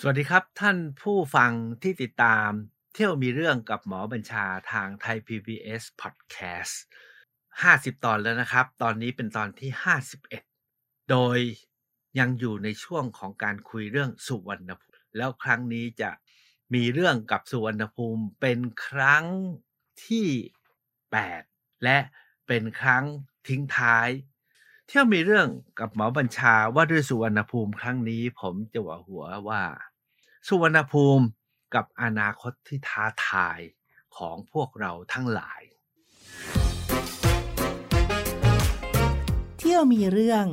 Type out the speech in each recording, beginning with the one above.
สวัสดีครับท่านผู้ฟังที่ติดตามเที่ยวมีเรื่องกับหมอบัญชาทางไทย PBS Podcast 50 ตอนแล้วนะครับ ตอนนี้เป็นตอนที่ 51 โดยยังอยู่ในช่วงของการคุยเรื่องสุวรรณภูมิ แล้วครั้งนี้จะมีเรื่องกับสุวรรณภูมิเป็นครั้งที่ 8 และเป็นครั้งทิ้งท้าย เที่ยวมีเรื่องกับหมอบัญชาว่าด้วยสุวรรณภูมิครั้งนี้ ผมจะว่าหัวว่า สุวรรณภูมิกับอนาคตที่ท้าทายของพวกเราทั้งหลาย เที่ยวมีเรื่อง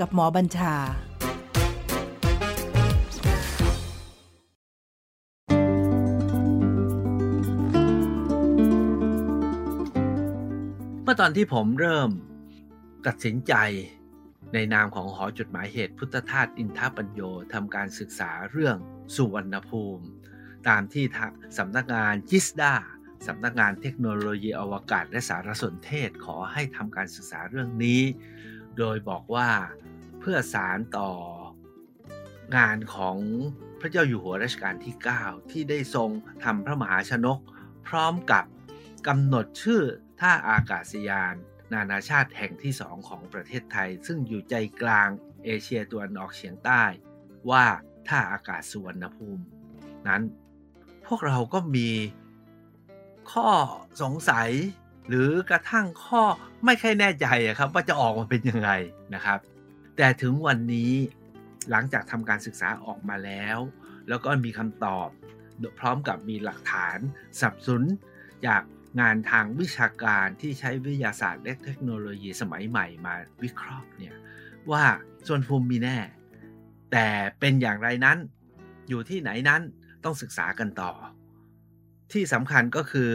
กับหมอบัญชาเมื่อตอนที่ผมเริ่ม ตัดสินใจในนามของหอจดหมายเหตุพุทธทาสอินทปัญโยทำการศึกษาเรื่องสุวรรณภูมิ ตามที่สำนักงานจิสดาสำนักงานเทคโนโลยีอวกาศและสารสนเทศขอให้ทำการศึกษาเรื่องนี้ โดยบอกว่าเพื่อสารต่องานของพระเจ้าอยู่หัวรัชกาลที่ 9 ที่ได้ทรงทำพระมหาชนก พร้อมกับกำหนดชื่อท่าอากาศยาน นานาชาติแห่งที่สองของประเทศไทย ซึ่งอยู่ใจกลางเอเชียตะวันออกเฉียงใต้ ว่าท่าอากาศสุวรรณภูมิ นั้นพวกเราก็มีข้อสงสัยหรือกระทั่งข้อไม่ค่อยแน่ใจครับว่าจะออกมาเป็นยังไงนะครับ แต่ถึงวันนี้หลังจากทำการศึกษาออกมาแล้ว แล้วก็มีคำตอบพร้อมกับมีหลักฐานสับสนจาก งานทางวิชาการที่ใช้วิทยาศาสตร์และเทคโนโลยีสมัยใหม่มาวิเคราะห์เนี่ยว่าส่วนภูมิมีแน่ แต่เป็นอย่างไรนั้น อยู่ที่ไหนนั้นต้องศึกษากันต่อ ที่สำคัญก็คือ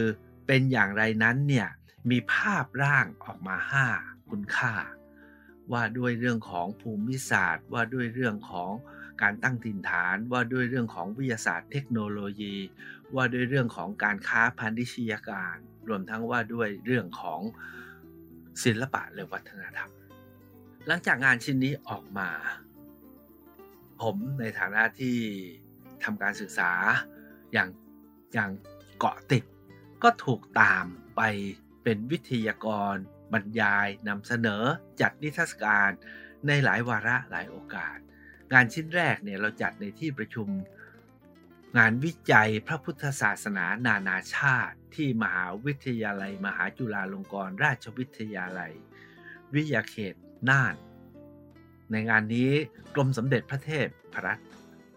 เป็นอย่างไรนั้นเนี่ยมีภาพร่างออกมา 5 คุณค่า ว่าด้วยเรื่องของภูมิศาสตร์ ว่าด้วยเรื่องของ การตั้งถิ่นฐานว่าด้วยเรื่องของวิทยาศาสตร์เทคโนโลยี ว่าด้วยเรื่องของการค้าพันธิชยการ รวมทั้งว่าด้วยเรื่องของศิลปะและวัฒนธรรม หลังจากงานชิ้นนี้ออกมา ผมในฐานะที่ทำการศึกษาอย่างอย่างเกาะติด ก็ถูกตามไปเป็นวิทยากรบรรยายนำเสนอจัดนิทรรศการในหลายวาระหลายโอกาส งานชิ้นแรกเนี่ยเราจัดในที่ประชุมงานวิจัยพระพุทธศาสนานานาชาติ ที่มหาวิทยาลัย มหาจุฬาลงกรณราชวิทยาลัย วิทยาเขตน่าน ในงานนี้กรมสมเด็จพระเทพพรัตน์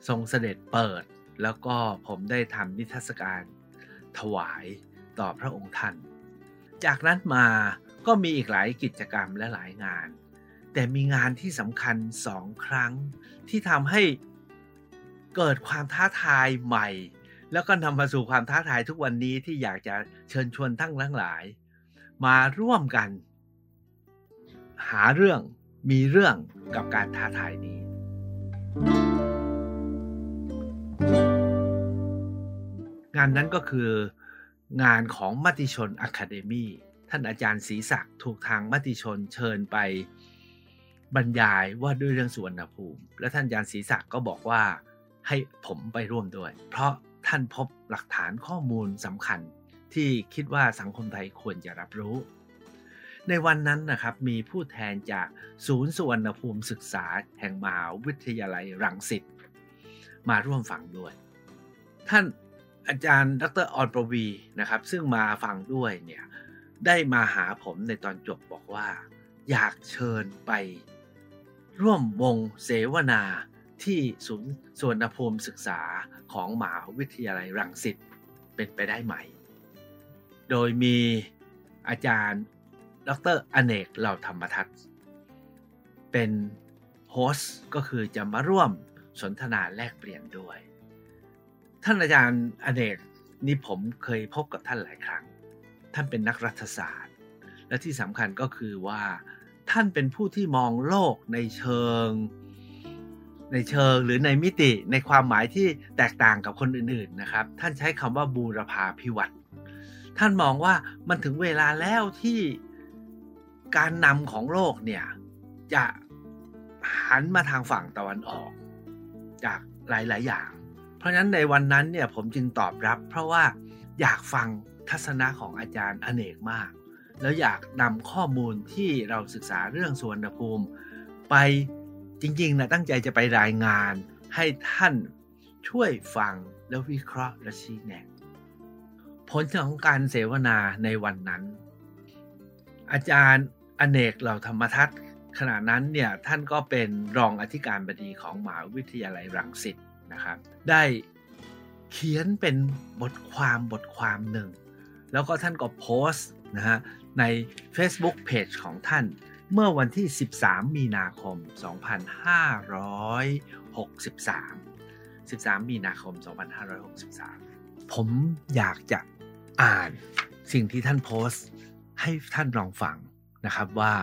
ทรงเสด็จเปิด แล้วก็ผมได้ทำนิทรรศการถวายต่อพระองค์ท่าน จากนั้นมาก็มีอีกหลายกิจกรรมและหลายงาน แต่มีงานที่สำคัญสองครั้ง ที่ทำให้เกิดความท้าทายใหม่ แล้วก็นำมาสู่ความท้าทายทุกวันนี้ที่อยากจะเชิญชวนทั้งทั้งหลาย มาร่วมกัน หาเรื่องมีเรื่องกับการท้าทายนี้ งานนั้นก็คืองานของมติชนอะคาเดมีท่านอาจารย์ศรีศักดิ์ถูกทางมติชนเชิญไป บรรยายว่าด้วยเรื่องสุวรรณภูมิ และท่านอาจารย์ศรีศักดิ์ก็บอกว่าให้ผมไปร่วมด้วย เพราะท่านพบหลักฐานข้อมูลสำคัญที่คิดว่าสังคมไทยควรจะรับรู้ ในวันนั้นนะครับมีผู้แทนจากศูนย์สุวรรณภูมิศึกษาแห่งมหาวิทยาลัยรังสิตมาร่วมฟังด้วย ท่านอาจารย์ดรออนประวีนะครับซึ่งมาฟังด้วยเนี่ยได้มาหาผมในตอนจบบอกว่า อยากเชิญไป ร่วมวงเสวนาที่ศูนย์สวนภูมิศึกษาของมหาวิทยาลัยรังสิตเป็นไปได้ไหม โดยมีอาจารย์ ดรอเนกเหล่าธรรมทัศน์เป็นโฮสต์ก็คือจะมาร่วมสนทนาแลกเปลี่ยนด้วย ท่านอาจารย์อเนกนี่ผมเคยพบกับท่านหลายครั้ง ท่านเป็นนักรัฐศาสตร์ และที่สำคัญก็คือว่า ท่านเป็นผู้ที่มองโลกในเชิง ในเชิงหรือในมิติในความหมายที่แตกต่างกับคนอื่นๆนะครับ ท่านใช้คำว่าบูรพาพิวัตรท่านมองว่ามันถึงเวลาแล้วที่การนำของโลกเนี่ยจะหันมาทางฝั่งตะวันออก จากหลาย ๆ อย่าง เพราะฉะนั้นในวันนั้นเนี่ยผมจึงตอบรับ เพราะว่าอยากฟังทัศนะของอาจารย์อเนกมาก แล้วอยากนำข้อมูลที่เราศึกษาเรื่องสวนภูมิ ไปจริงๆนะตั้งใจจะไปรายงานให้ท่านช่วยฟังแล้ววิเคราะห์และชี้แนะผลของการเสวนาในวันนั้น อาจารย์อเนกเหล่าธรรมทัศน์ขณะนั้นเนี่ยท่านก็เป็นรองอธิการบดีของมหาวิทยาลัยรังสิตนะครับ ได้เขียนเป็นบทความบทความหนึ่ง แล้วก็ท่านก็โพสต์นะฮะ ใน Facebook Page ของท่าน เมื่อวันที่ 13 มีนาคม 2563 13 มีนาคม 2563 ผมอยากจะอ่านสิ่งที่ท่านโพสต์ให้ท่านลองฟังนะครับว่า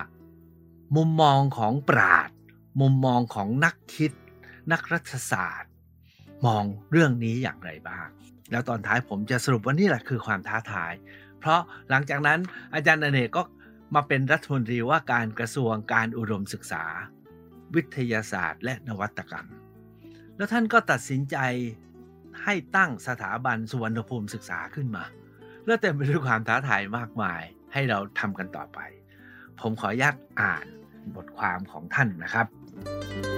มุมมองของปราดมุมมองของนักคิด นักรัฐศาสตร์ มองเรื่องนี้อย่างไรบ้าง แล้วตอนท้ายผมจะสรุปว่านี่แหละคือความท้าทาย เพราะหลังจากนั้นอาจารย์อเนกก็มาเป็นรัฐมนตรีว่าการกระทรวงการอุดมศึกษา วิทยาศาสตร์ และนวัตกรรม แล้วท่านก็ตัดสินใจให้ตั้งสถาบันสุวรรณภูมิศึกษาขึ้นมา และเต็มไปด้วยความท้าทายมากมายให้เราทำกันต่อไป ผมขออนุญาตอ่านบทความของท่านนะครับเ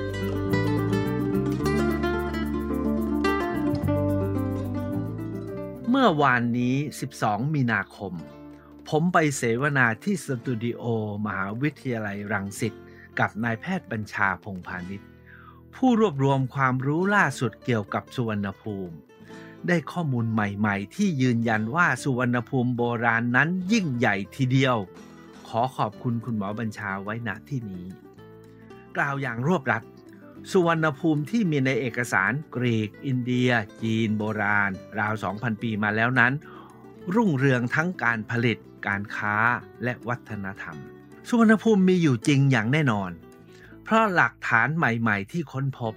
มื่อวานนี้ 12 มีนาคม ผมไปเสวนาที่สตูดิโอ มหาวิทยาลัยรังสิตกับนายแพทย์บัญชาพงพาณิชย์ ผู้รวบรวมความรู้ล่าสุดเกี่ยวกับสุวรรณภูมิ ได้ข้อมูลใหม่ๆ ที่ยืนยันว่าสุวรรณภูมิโบราณนั้นยิ่งใหญ่ทีเดียว ขอขอบคุณคุณหมอบัญชาไว้ณที่นี้ กล่าวอย่างรวบรัด สุวรรณภูมิที่มีในเอกสารกรีก อินเดีย จีนโบราณ ราว 2,000 ปีมาแล้วนั้น รุ่งเรืองทั้งการผลิต การค้าและวัฒนธรรม สุวรรณภูมิมีอยู่จริงอย่างแน่นอน เพราะหลักฐานใหม่ ๆ ที่ค้นพบ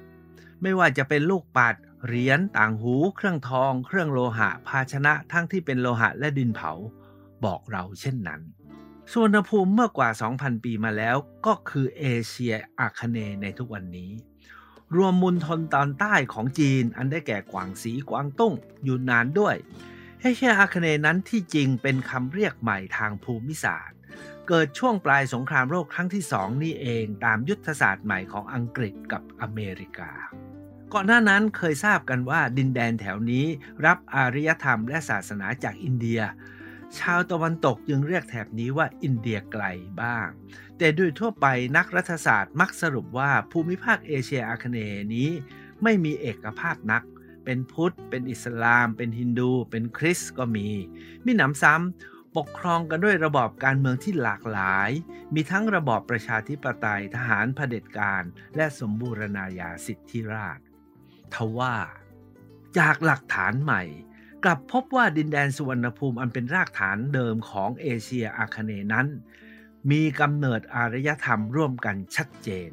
ไม่ว่าจะเป็นลูกปัดเหรียญต่างหู เครื่องทอง เครื่องโลหะ ภาชนะทั้งที่เป็นโลหะและดินเผา บอกเราเช่นนั้นสุวรรณภูมิเมื่อกว่า 2,000 ปีมาแล้วก็คือเอเชียอาคเนย์ในทุกวันนี้ รวมมณฑลตอนใต้ของจีน อันได้แก่กวางสีกวางตุ้งอยู่นานด้วยเอเชียอาคเนนั้นที่จริงเป็นคำเรียกใหม่ทางภูมิศาสตร์ เกิดช่วงปลายสงครามโลกครั้งที่สองนี่เองตามยุทธศาสตร์ใหม่ของอังกฤษกับอเมริกาก่อนหน้านั้นเคยทราบกันว่าดินแดนแถวนี้รับอารยธรรมและศาสนาจากอินเดีย ชาวตะวันตกจึงเรียกแถบนี้ว่าอินเดียไกลบ้าง แต่โดยทั่วไปนักรัฐศาสตร์มักสรุปว่าภูมิภาคเอเชียอาคเนย์นี้ ไม่มีเอกภาพนัก เป็นพุทธ เป็นอิสลาม เป็นฮินดู เป็นคริสก็มี มีหนำซ้ำปกครองกันด้วยระบอบการเมืองที่หลากหลาย มีทั้งระบอบประชาธิปไตยทหารเผด็จการ และสมบูรณาญาสิทธิราชทว่า จากหลักฐานใหม่ กลับพบว่าดินแดนสุวรรณภูมิอันเป็นรากฐานเดิมของเอเชียอาคเนย์นั้น มีกำเนิดอารยธรรมร่วมกันชัดเจน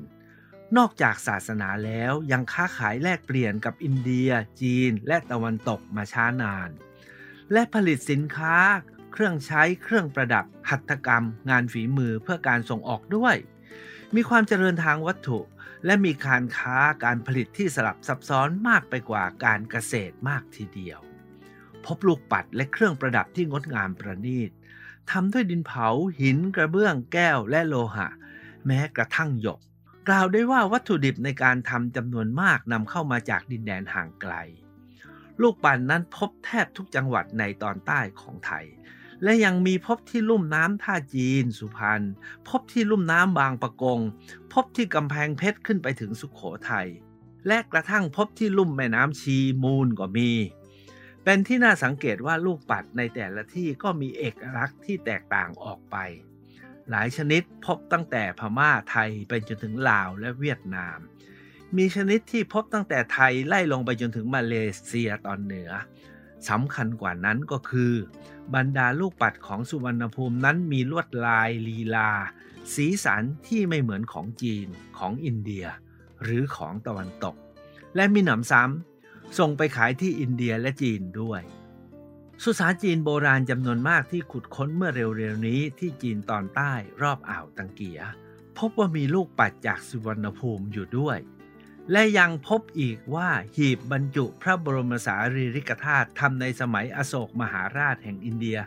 นอกจากศาสนาแล้วยังค้าขายแลกเปลี่ยนกับอินเดีย จีน และตะวันตกมาช้านาน และผลิตสินค้า เครื่องใช้เครื่องประดับ หัตถกรรม งานฝีมือเพื่อการส่งออกด้วย มีความเจริญทางวัตถุ และมีการค้าการผลิตที่สลับซับซ้อนมากไปกว่าการเกษตรมากทีเดียว พบลูกปัดและเครื่องประดับที่งดงามประณีตทำด้วยดินเผาหินกระเบื้องแก้วและโลหะ แม้กระทั่งหยก กล่าวได้ว่าวัตถุดิบในการทำจำนวนมากนำเข้ามาจากดินแดนห่างไกล ลูกปัดนนั้นพบแทบทุกจังหวัดในตอนใต้ของไทย และยังมีพบที่ลุ่มน้ำท่าจีน สุพรรณพบที่ลุ่มน้ำบางปะกง พบที่กำแพงเพชรขึ้นไปถึงสุขโขทัยและกระทั่งพบที่ลุ่มแม่น้ำชีมูลก็มี เป็นที่น่าสังเกตว่าลูกปัดในแต่ละที่ก็มีเอกลักษณ์ที่แตกต่างออกไป หลายชนิดพบตั้งแต่พม่าไทยไปจนถึงลาวและเวียดนาม มีชนิดที่พบตั้งแต่ไทยไล่ลงไปจนถึงมาเลเซียตอนเหนือสำคัญกว่านั้นก็คือ บรรดาลูกปัดของสุวรรณภูมินั้นมีลวดลายลีลา สีสันที่ไม่เหมือนของจีนของอินเดีย หรือของตะวันตก และมีหนำซ้ำ ส่งไปขายที่อินเดียและจีนด้วย สุสานจีนโบราณจำนวนมากที่ขุดค้นเมื่อเร็วๆนี้ที่จีนตอนใต้รอบอ่าวตังเกีย พบว่ามีลูกปัดจากสุวรรณภูมิอยู่ด้วย และยังพบอีกว่าหีบบรรจุพระบรมสารีริกธาตุทำในสมัยอโศกมหาราชแห่งอินเดีย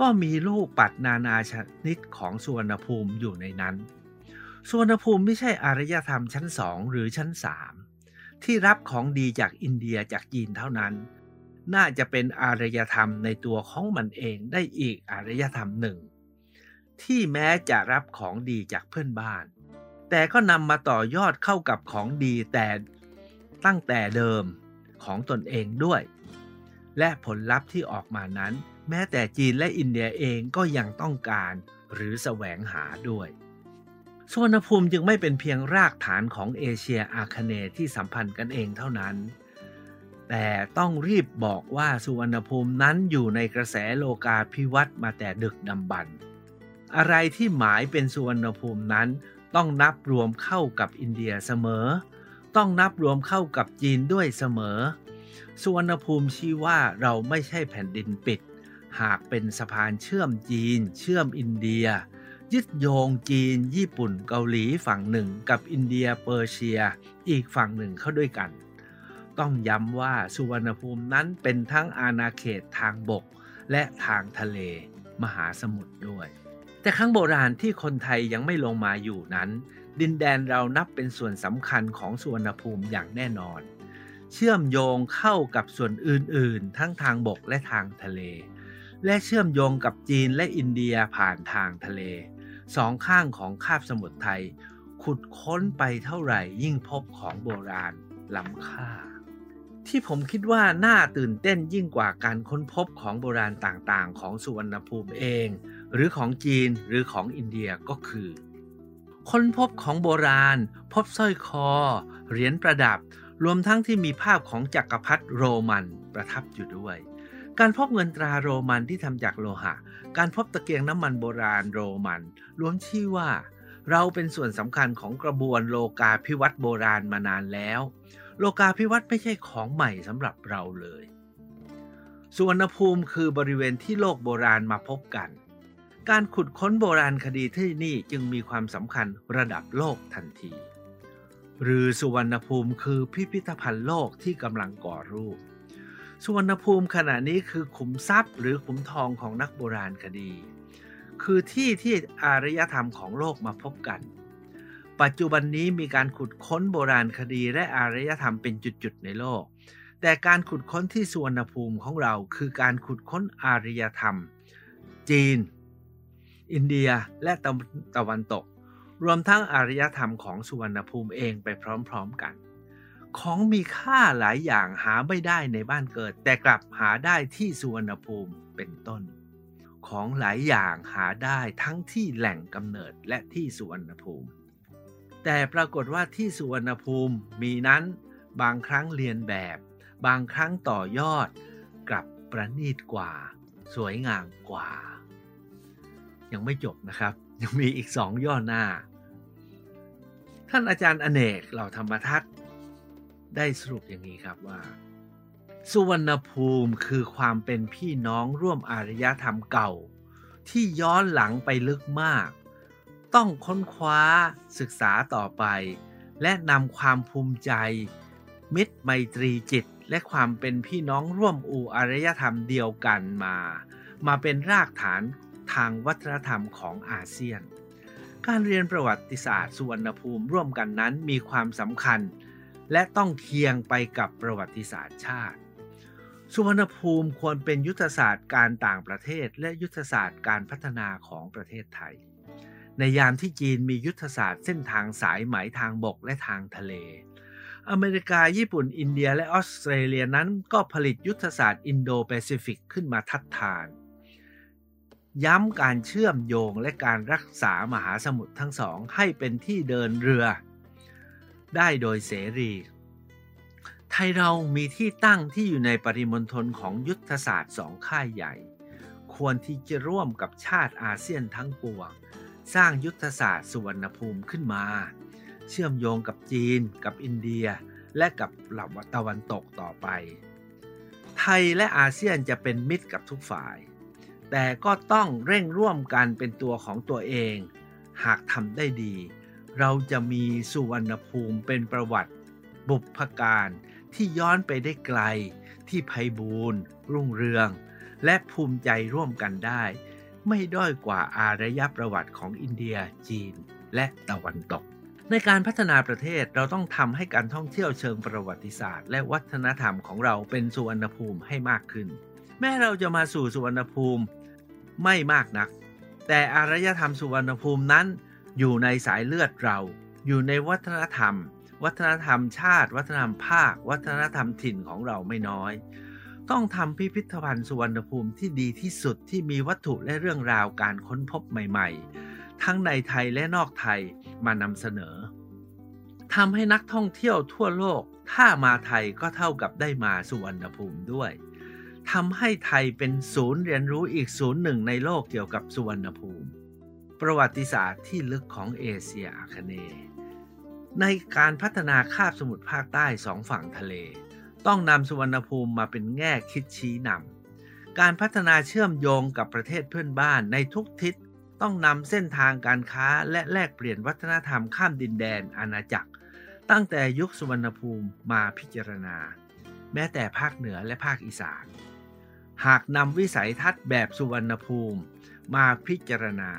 ก็มีลูกปัดนานาชนิดของสุวรรณภูมิอยู่ในนั้นสุวรรณภูมิไม่ใช่อารยธรรมชั้นสองหรือชั้นสาม ที่รับของดีจากอินเดียจากจีนเท่านั้น น่าจะเป็นอารยธรรมในตัวของมันเองได้อีกอารยธรรมหนึ่ง ที่แม้จะรับของดีจากเพื่อนบ้าน แต่ก็นำมาต่อยอดเข้ากับของดีแต่ตั้งแต่เดิมของตนเองด้วย และผลลัพธ์ที่ออกมานั้น แม้แต่จีนและอินเดียเองก็ยังต้องการหรือแสวงหาด้วย สุวรรณภูมิจึงไม่เป็นเพียงรากฐานของเอเชียอาคเนย์ที่สัมพันธ์กันเองเท่านั้น แต่ต้องรีบบอกว่าสุวรรณภูมินั้นอยู่ในกระแสโลกาภิวัตน์มาแต่ดึกดำบรรอะไรที่หมายเป็นสุวรรณภูมินั้นต้องนับรวมเข้ากับอินเดียเสมอ ต้องนับรวมเข้ากับจีนด้วยเสมอ สุวรรณภูมิชี้ว่าเราไม่ใช่แผ่นดินปิด หากเป็นสะพานเชื่อมจีน เชื่อมอินเดีย ยึดโยงจีน ญี่ปุ่นเกาหลีฝั่งหนึ่ง กับอินเดียเปอร์เซีย อีกฝั่งหนึ่งเข้าด้วยกัน ต้องย้ำว่าสุวรรณภูมินั้นเป็นทั้งอาณาเขตทางบก และทางทะเล มหาสมุทรด้วย แต่ครั้งโบราณที่คนไทยยังไม่ลงมาอยู่นั้น ดินแดนเรานับเป็นส่วนสำคัญของสุวรรณภูมิอย่างแน่นอน เชื่อมโยงเข้ากับส่วนอื่น ๆ ทั้งทางบกและทางทะเลและเชื่อมโยงกับจีนและอินเดียผ่านทางทะเล สองข้างของคาบสมุทรไทย ขุดค้นไปเท่าไหร่ยิ่งพบของโบราณล้ำค่า ที่ผมคิดว่าน่าตื่นเต้นยิ่งกว่าการค้นพบของโบราณต่างๆ ของสุวรรณภูมิเอง หรือของจีนหรือของอินเดียก็คือ ค้นพบของโบราณ พบสร้อยคอ เหรียญประดับ รวมทั้งที่มีภาพของจักรพรรดิโรมันประทับอยู่ด้วย การพบเงินตราโรมันที่ทำจากโลหะ การพบตะเกียงน้ำมันโบราณโรมันล้วนชี้ว่า เราเป็นส่วนสำคัญของกระบวนโลกาภิวัตโบราณมานานแล้ว โลกาภิวัตไม่ใช่ของใหม่สำหรับเราเลยสุวรรณภูมิคือบริเวณที่โลกโบราณมาพบกัน การขุดค้นโบราณคดีที่นี่จึงมีความสำคัญระดับโลกทันที หรือสุวรรณภูมิคือพิพิธภัณฑ์โลกที่กำลังก่อรูป สุวรรณภูมิขณะนี้คือขุมทรัพย์หรือขุมทองของนักโบราณคดี คือที่ที่อารยธรรมของโลกมาพบกัน ปัจจุบันนี้มีการขุดค้นโบราณคดีและอารยธรรมเป็นจุดๆในโลก แต่การขุดค้นที่สุวรรณภูมิของเราคือการขุดค้นอารยธรรม จีน อินเดียและตะวันตก รวมทั้งอารยธรรมของสุวรรณภูมิเองไปพร้อมๆกัน ของมีค่าหลายอย่างหาไม่ได้ในบ้านเกิด แต่กลับหาได้ที่สุวรรณภูมิเป็นต้น ของหลายอย่างหาได้ทั้งที่แหล่งกำเนิดและที่สุวรรณภูมิ แต่ปรากฏว่าที่สุวรรณภูมิมีนั้นบางครั้งเรียนแบบ บางครั้งต่อยอด กลับประณีตกว่า สวยงามกว่า ยังไม่จบนะครับ ยังมีอีกสองย่อหน้า ท่านอาจารย์อเนกเหล่าธรรมทัศน์ ได้สรุปอย่างนี้ครับว่า สุวรรณภูมิคือความเป็นพี่น้องร่วมอารยธรรมเก่า ที่ย้อนหลังไปลึกมาก ต้องค้นคว้าศึกษาต่อไป และนำความภูมิใจ มิตรไมตรีจิตและความเป็นพี่น้องร่วมอูอารยธรรมเดียวกันมา มาเป็นรากฐานทางวัฒนธรรมของอาเซียน การเรียนประวัติศาสตร์สุวรรณภูมิร่วมกันนั้นมีความสำคัญ และต้องเคียงไปกับประวัติศาสตร์ชาติ สุวรรณภูมิควรเป็นยุทธศาสตร์การต่างประเทศ และยุทธศาสตร์การพัฒนาของประเทศไทย ในยามที่จีนมียุทธศาสตร์เส้นทางสายไหมทางบกและทางทะเล อเมริกา ญี่ปุ่น อินเดีย และออสเตรเลียนั้นก็ผลิตยุทธศาสตร์อินโดแปซิฟิกขึ้นมาทัดทานย้ำการเชื่อมโยงและการรักษามหาสมุทรทั้งสองให้เป็นที่เดินเรือ ได้โดยเสรี ไทยเรามีที่ตั้งที่อยู่ในปริมณฑลของยุทธศาสตร์สองค่ายใหญ่ ควรที่จะร่วมกับชาติอาเซียนทั้งปวง สร้างยุทธศาสตร์สุวรรณภูมิขึ้นมา เชื่อมโยงกับจีน กับอินเดีย และกับหลับตะวันตกต่อไป ไทยและอาเซียนจะเป็นมิตรกับทุกฝ่าย แต่ก็ต้องเร่งร่วมกันเป็นตัวของตัวเอง หากทำได้ดี เราจะมีสุวรรณภูมิเป็นประวัติบุพการที่ย้อนไปได้ไกล ที่ไพบูรณ์รุ่งเรือง และภูมิใจร่วมกันได้ ไม่ด้อยกว่าอารยประวัติของอินเดียจีน และตะวันตก ในการพัฒนาประเทศเราต้องทำให้การท่องเที่ยวเชิงประวัติศาสตร์ และวัฒนธรรมของเราเป็นสุวรรณภูมิให้มากขึ้น แม้เราจะมาสู่สุวรรณภูมิไม่มากนัก แต่อารยธรรมสุวรรณภูมินั้น อยู่ในสายเลือดเรา อยู่ในวัฒนธรรม วัฒนธรรมชาติ วัฒนธรรมภาค วัฒนธรรมถิ่นของเราไม่น้อย ต้องทำพิพิธภัณฑ์สุวรรณภูมิที่ดีที่สุดที่มีวัตถุและเรื่องราวการค้นพบใหม่ ๆ ทั้งในไทยและนอกไทยมานำเสนอทำให้นักท่องเที่ยวทั่วโลก ถ้ามาไทยก็เท่ากับได้มาสุวรรณภูมิด้วยทำให้ไทยเป็นศูนย์เรียนรู้อีกศูนย์หนึ่งในโลกเกี่ยวกับสุวรรณภูมิ ประวัติศาสตร์ที่ลึกของเอเชียอาคเนย์ในการพัฒนาคาบสมุทรภาคใต้สองฝั่งทะเล ต้องนำสุวรรณภูมิมาเป็นแง่คิดชี้นำการพัฒนาเชื่อมโยงกับประเทศเพื่อนบ้านในทุกทิศต้องนำเส้นทางการค้าและแลกเปลี่ยนวัฒนธรรมข้ามดินแดนอาณาจักร ตั้งแต่ยุคสุวรรณภูมิมาพิจารณา แม้แต่ภาคเหนือและภาคอีสาน หากนำวิสัยทัศน์แบบสุวรรณภูมิมาพิจารณา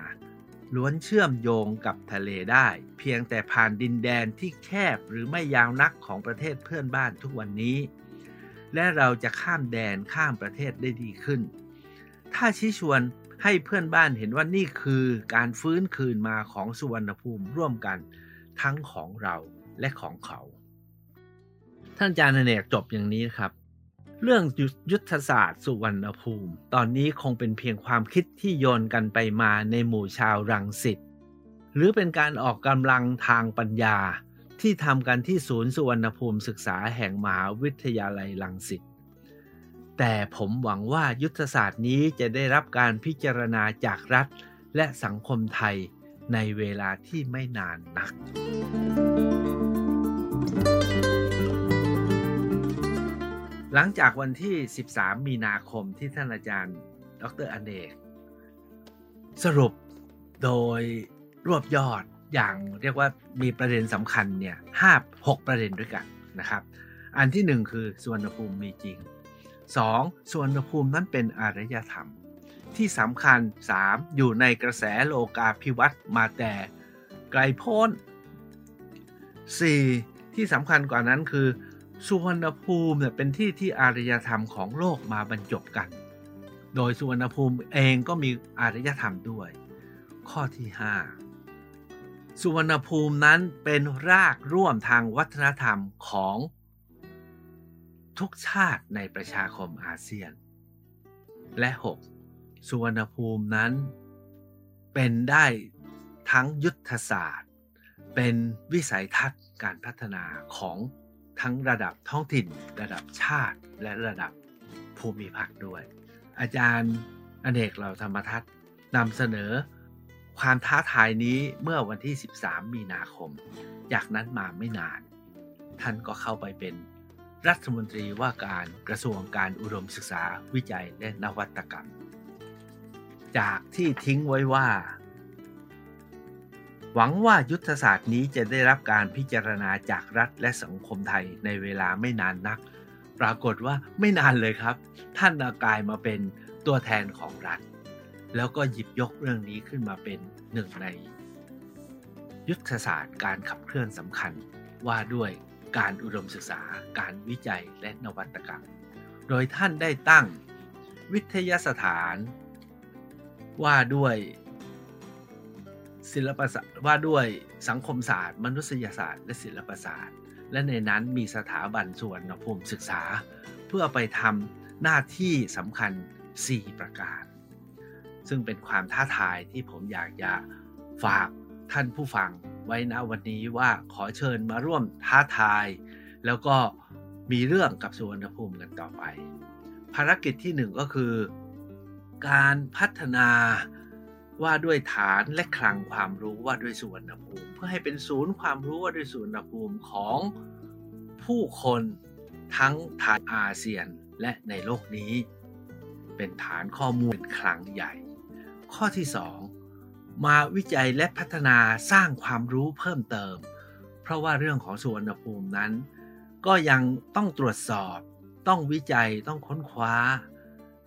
ล้วนเชื่อมโยงกับทะเลได้ เพียงแต่ผ่านดินแดนที่แคบหรือไม่ยาวนักของประเทศเพื่อนบ้านทุกวันนี้ และเราจะข้ามแดนข้ามประเทศได้ดีขึ้น ถ้าชี้ชวนให้เพื่อนบ้านเห็นว่านี่คือการฟื้นคืนมาของสุวรรณภูมิร่วมกันทั้งของเราและของเขา ท่านอาจารย์เนกจบอย่างนี้ครับ เรื่องยุทธศาสตร์สุวรรณภูมิ ตอนนี้คงเป็นเพียงความคิดที่โยนกันไปมาในหมู่ชาวรังสิตหรือเป็นการออกกำลังทางปัญญา ที่ทำกันที่ศูนย์สุวรรณภูมิศึกษาแห่งมหาวิทยาลัยรังสิตแต่ผมหวังว่ายุทธศาสตร์นี้จะได้รับการพิจารณาจากรัฐ และสังคมไทยในเวลาที่ไม่นานนัก หลังจากวันที่ 13 มีนาคมที่ท่านอาจารย์ ดรอเนก สรุปโดยรวบยอดอย่างเรียกว่ามีประเด็นสำคัญเนี่ยห้าหกประเด็นด้วยกันนะครับ อันที่หนึ่งคือสวนภูมิมีจริง 2. สวนภูมินั้นเป็นอารยธรรม ที่สำคัญ 3. อยู่ในกระแสโลกาภิวัตน์มาแต่ไกลโพ้น 4. ที่สำคัญกว่านั้นคือ สุวรรณภูมิเนี่ยเป็นที่ที่อารยธรรมของโลกมาบรรจบกัน โดยสุวรรณภูมิเองก็มีอารยธรรมด้วย ข้อที่ 5 สุวรรณภูมินั้นเป็นรากร่วมทางวัฒนธรรมของทุกชาติในประชาคมอาเซียน และ 6. สุวรรณภูมินั้นเป็นได้ทั้งยุทธศาสตร์ เป็นวิสัยทัศน์การพัฒนาของ ทั้งระดับท้องถิ่น ระดับชาติ และระดับภูมิภาคด้วย อาจารย์อเนกเหล่าธรรมทัศน์นำเสนอความท้าทายนี้เมื่อวันที่ 13 มีนาคม จากนั้นมาไม่นาน ท่านก็เข้าไปเป็นรัฐมนตรีว่าการกระทรวงการอุดมศึกษาวิจัยและนวัตกรรม จากที่ทิ้งไว้ว่า หวังว่ายุทธศาสตร์นี้จะได้รับการพิจารณาจากรัฐและสังคมไทยในเวลาไม่นานนัก ปรากฏว่าไม่นานเลยครับ ท่านกลายมาเป็นตัวแทนของรัฐ แล้วก็หยิบยกเรื่องนี้ขึ้นมาเป็นหนึ่งใน ยุทธศาสตร์การขับเคลื่อนสำคัญว่าด้วยการอุดมศึกษา การวิจัยและนวัตกรรม โดยท่านได้ตั้งวิทยาสถาน ว่าด้วย ศิลปศาสตร์ว่าด้วยสังคมศาสตร์ มนุษยศาสตร์และศิลปศาสตร์ และในนั้นมีสถาบันส่วนภูมิศึกษา เพื่อไปทำหน้าที่สำคัญ 4 ประการ ซึ่งเป็นความท้าทายที่ผมอยากจะฝากท่านผู้ฟังไว้ณวันนี้ว่าขอเชิญมาร่วมท้าทาย แล้วก็มีเรื่องกับสุวรรณภูมิกันต่อไป ภารกิจที่ 1 ก็คือ การพัฒนา ว่าด้วยฐานและคลังความรู้ว่าด้วยสุวรรณภูมิ เพื่อให้เป็นศูนย์ความรู้ว่าด้วยสุวรรณภูมิของผู้คนทั้งทางอาเซียนและในโลกนี้ เป็นฐานข้อมูลคลังใหญ่ ข้อที่ 2 มาวิจัยและพัฒนาสร้างความรู้เพิ่มเติม เพราะว่าเรื่องของสุวรรณภูมินั้น ก็ยังต้องตรวจสอบ ต้องวิจัยต้องค้นคว้า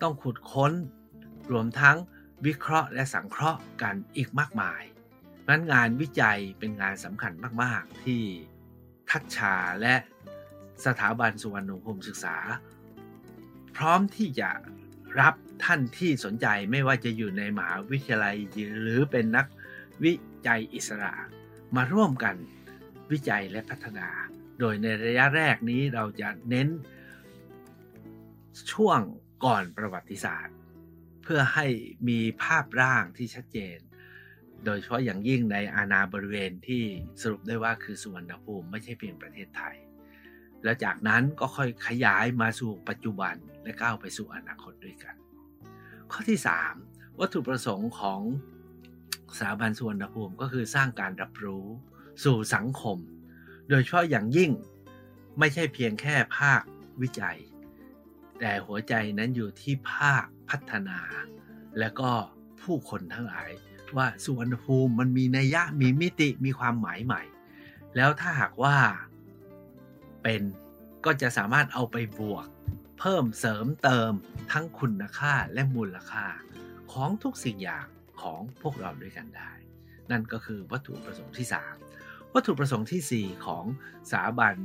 ต้องขุดค้น รวมทั้ง วิเคราะห์และสังเคราะห์กันอีกมากมายนั้นงานวิจัยเป็นงานสำคัญมาก ๆ ที่ทัชชาและสถาบันสุวรรณภูมิศึกษา พร้อมที่จะรับท่านที่สนใจไม่ว่าจะอยู่ในมหาวิทยาลัยหรือเป็นนักวิจัยอิสระ มาร่วมกันวิจัยและพัฒนา โดยในระยะแรกนี้เราจะเน้นช่วงก่อนประวัติศาสตร์ เพื่อให้มีภาพร่างที่ชัดเจน โดยเฉพาะอย่างยิ่งในอาณาบริเวณที่สรุปได้ว่าคือสุวรรณภูมิไม่ใช่เพียงประเทศไทย แล้วจากนั้นก็ค่อยขยายมาสู่ปัจจุบันและก้าวไปสู่อนาคตด้วยกัน ข้อที่ 3 วัตถุประสงค์ของสถาบันสุวรรณภูมิก็คือสร้างการรับรู้สู่สังคม โดยเฉพาะอย่างยิ่งไม่ใช่เพียงแค่ภาควิจัย แต่หัวใจนั้นอยู่ที่ภาคพัฒนา และก็ผู้คนทั้งหลาย ว่าสุวรรณภูมิมันมีนัยยะมีมิติมีความหมายใหม่ แล้วถ้าหากว่าเป็นก็จะสามารถเอาไปบวก เพิ่มเสริมเติมทั้งคุณค่าและมูลค่า ของทุกสิ่งอย่างของพวกเราด้วยกันได้ นั่นก็คือวัตถุประสงค์ที่ 3 วัตถุประสงค์ที่ 4 ของสถาบัน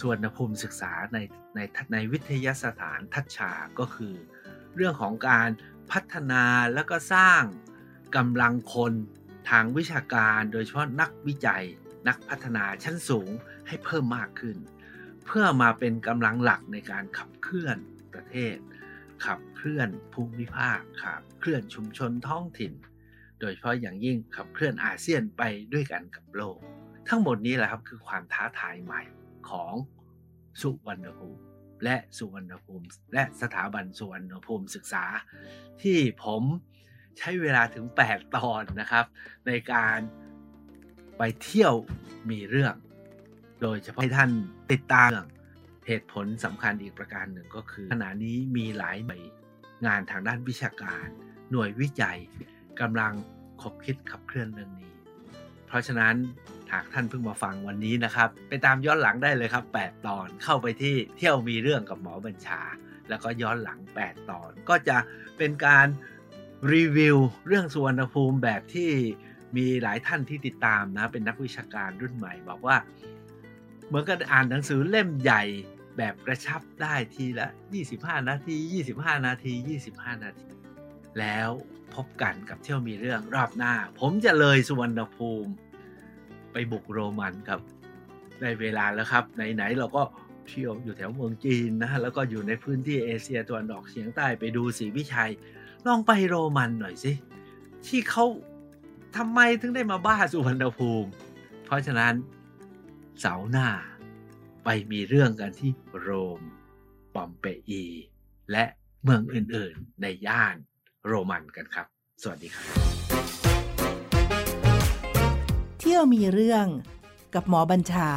ส่วนภูมิศึกษาในในในวิทยาสถานทัชชาก็คือ เรื่องของการพัฒนาแล้วก็สร้างกำลังคนทางวิชาการโดยเฉพาะนักวิจัย นักพัฒนาชั้นสูงให้เพิ่มมากขึ้น เพื่อมาเป็นกำลังหลักในการขับเคลื่อนประเทศ ขับเคลื่อนภูมิภาคขับเคลื่อนชุมชนท้องถิ่น โดยเฉพาะอย่างยิ่งขับเคลื่อนอาเซียนไปด้วยกันกับโลก ทั้งหมดนี้แหละครับคือความท้าทายใหม่ ของสุวรรณภูมิและสุวรรณภูมิและสถาบันสุวรรณภูมิศึกษา ที่ผมใช้เวลาถึง 8 ตอนนะครับ ในการไปเที่ยวมีเรื่อง โดยเฉพาะให้ท่านติดตามเหตุผลสำคัญอีกประการหนึ่งก็คือ ขณะนี้มีหลายหน่วยงานทางด้านวิชาการ หน่วยวิจัยกำลังคบคิดขับเคลื่อนเรื่องนี้ ราะฉะนั้นหากท่านเพิ่งมาฟังวันนี้นะครับ ไปตามย้อนหลังได้เลยครับ 8 ตอนเข้าไปที่เที่ยวมีเรื่องกับหมอบัญชา แล้วก็ย้อนหลัง 8 ตอน ก็จะเป็นการรีวิวเรื่องสุวรรณภูมิแบบที่มีหลายท่านที่ติดตามนะ เป็นนักวิชาการรุ่นใหม่ บอกว่า เหมือนกับอ่านหนังสือเล่มใหญ่แบบกระชับได้ทีละ 25 นาที 25 นาที 25 นาที แล้วพบกันกับเที่ยวมีเรื่องรอบหน้า ผมจะเลยสุวรรณภูมิ ไปบุกโรมันครับได้เวลาแล้วครับ ไหนๆเราก็เที่ยวอยู่แถวเมืองจีนนะแล้วก็อยู่ในพื้นที่เอเชียตะวันออกเฉียงใต้ไปดูศรีวิชัย ลองไปโรมันหน่อยสิ ที่เขาทำไมถึงได้มาบ้าสุวรรณภูมิ เพราะฉะนั้นเสาร์หน้าไปมีเรื่องกันที่โรม ปอมเปอี และเมืองอื่นๆในย่าน โรมันกันครับ สวัสดีครับ เที่ยวมีเรื่องกับหมอบัญชา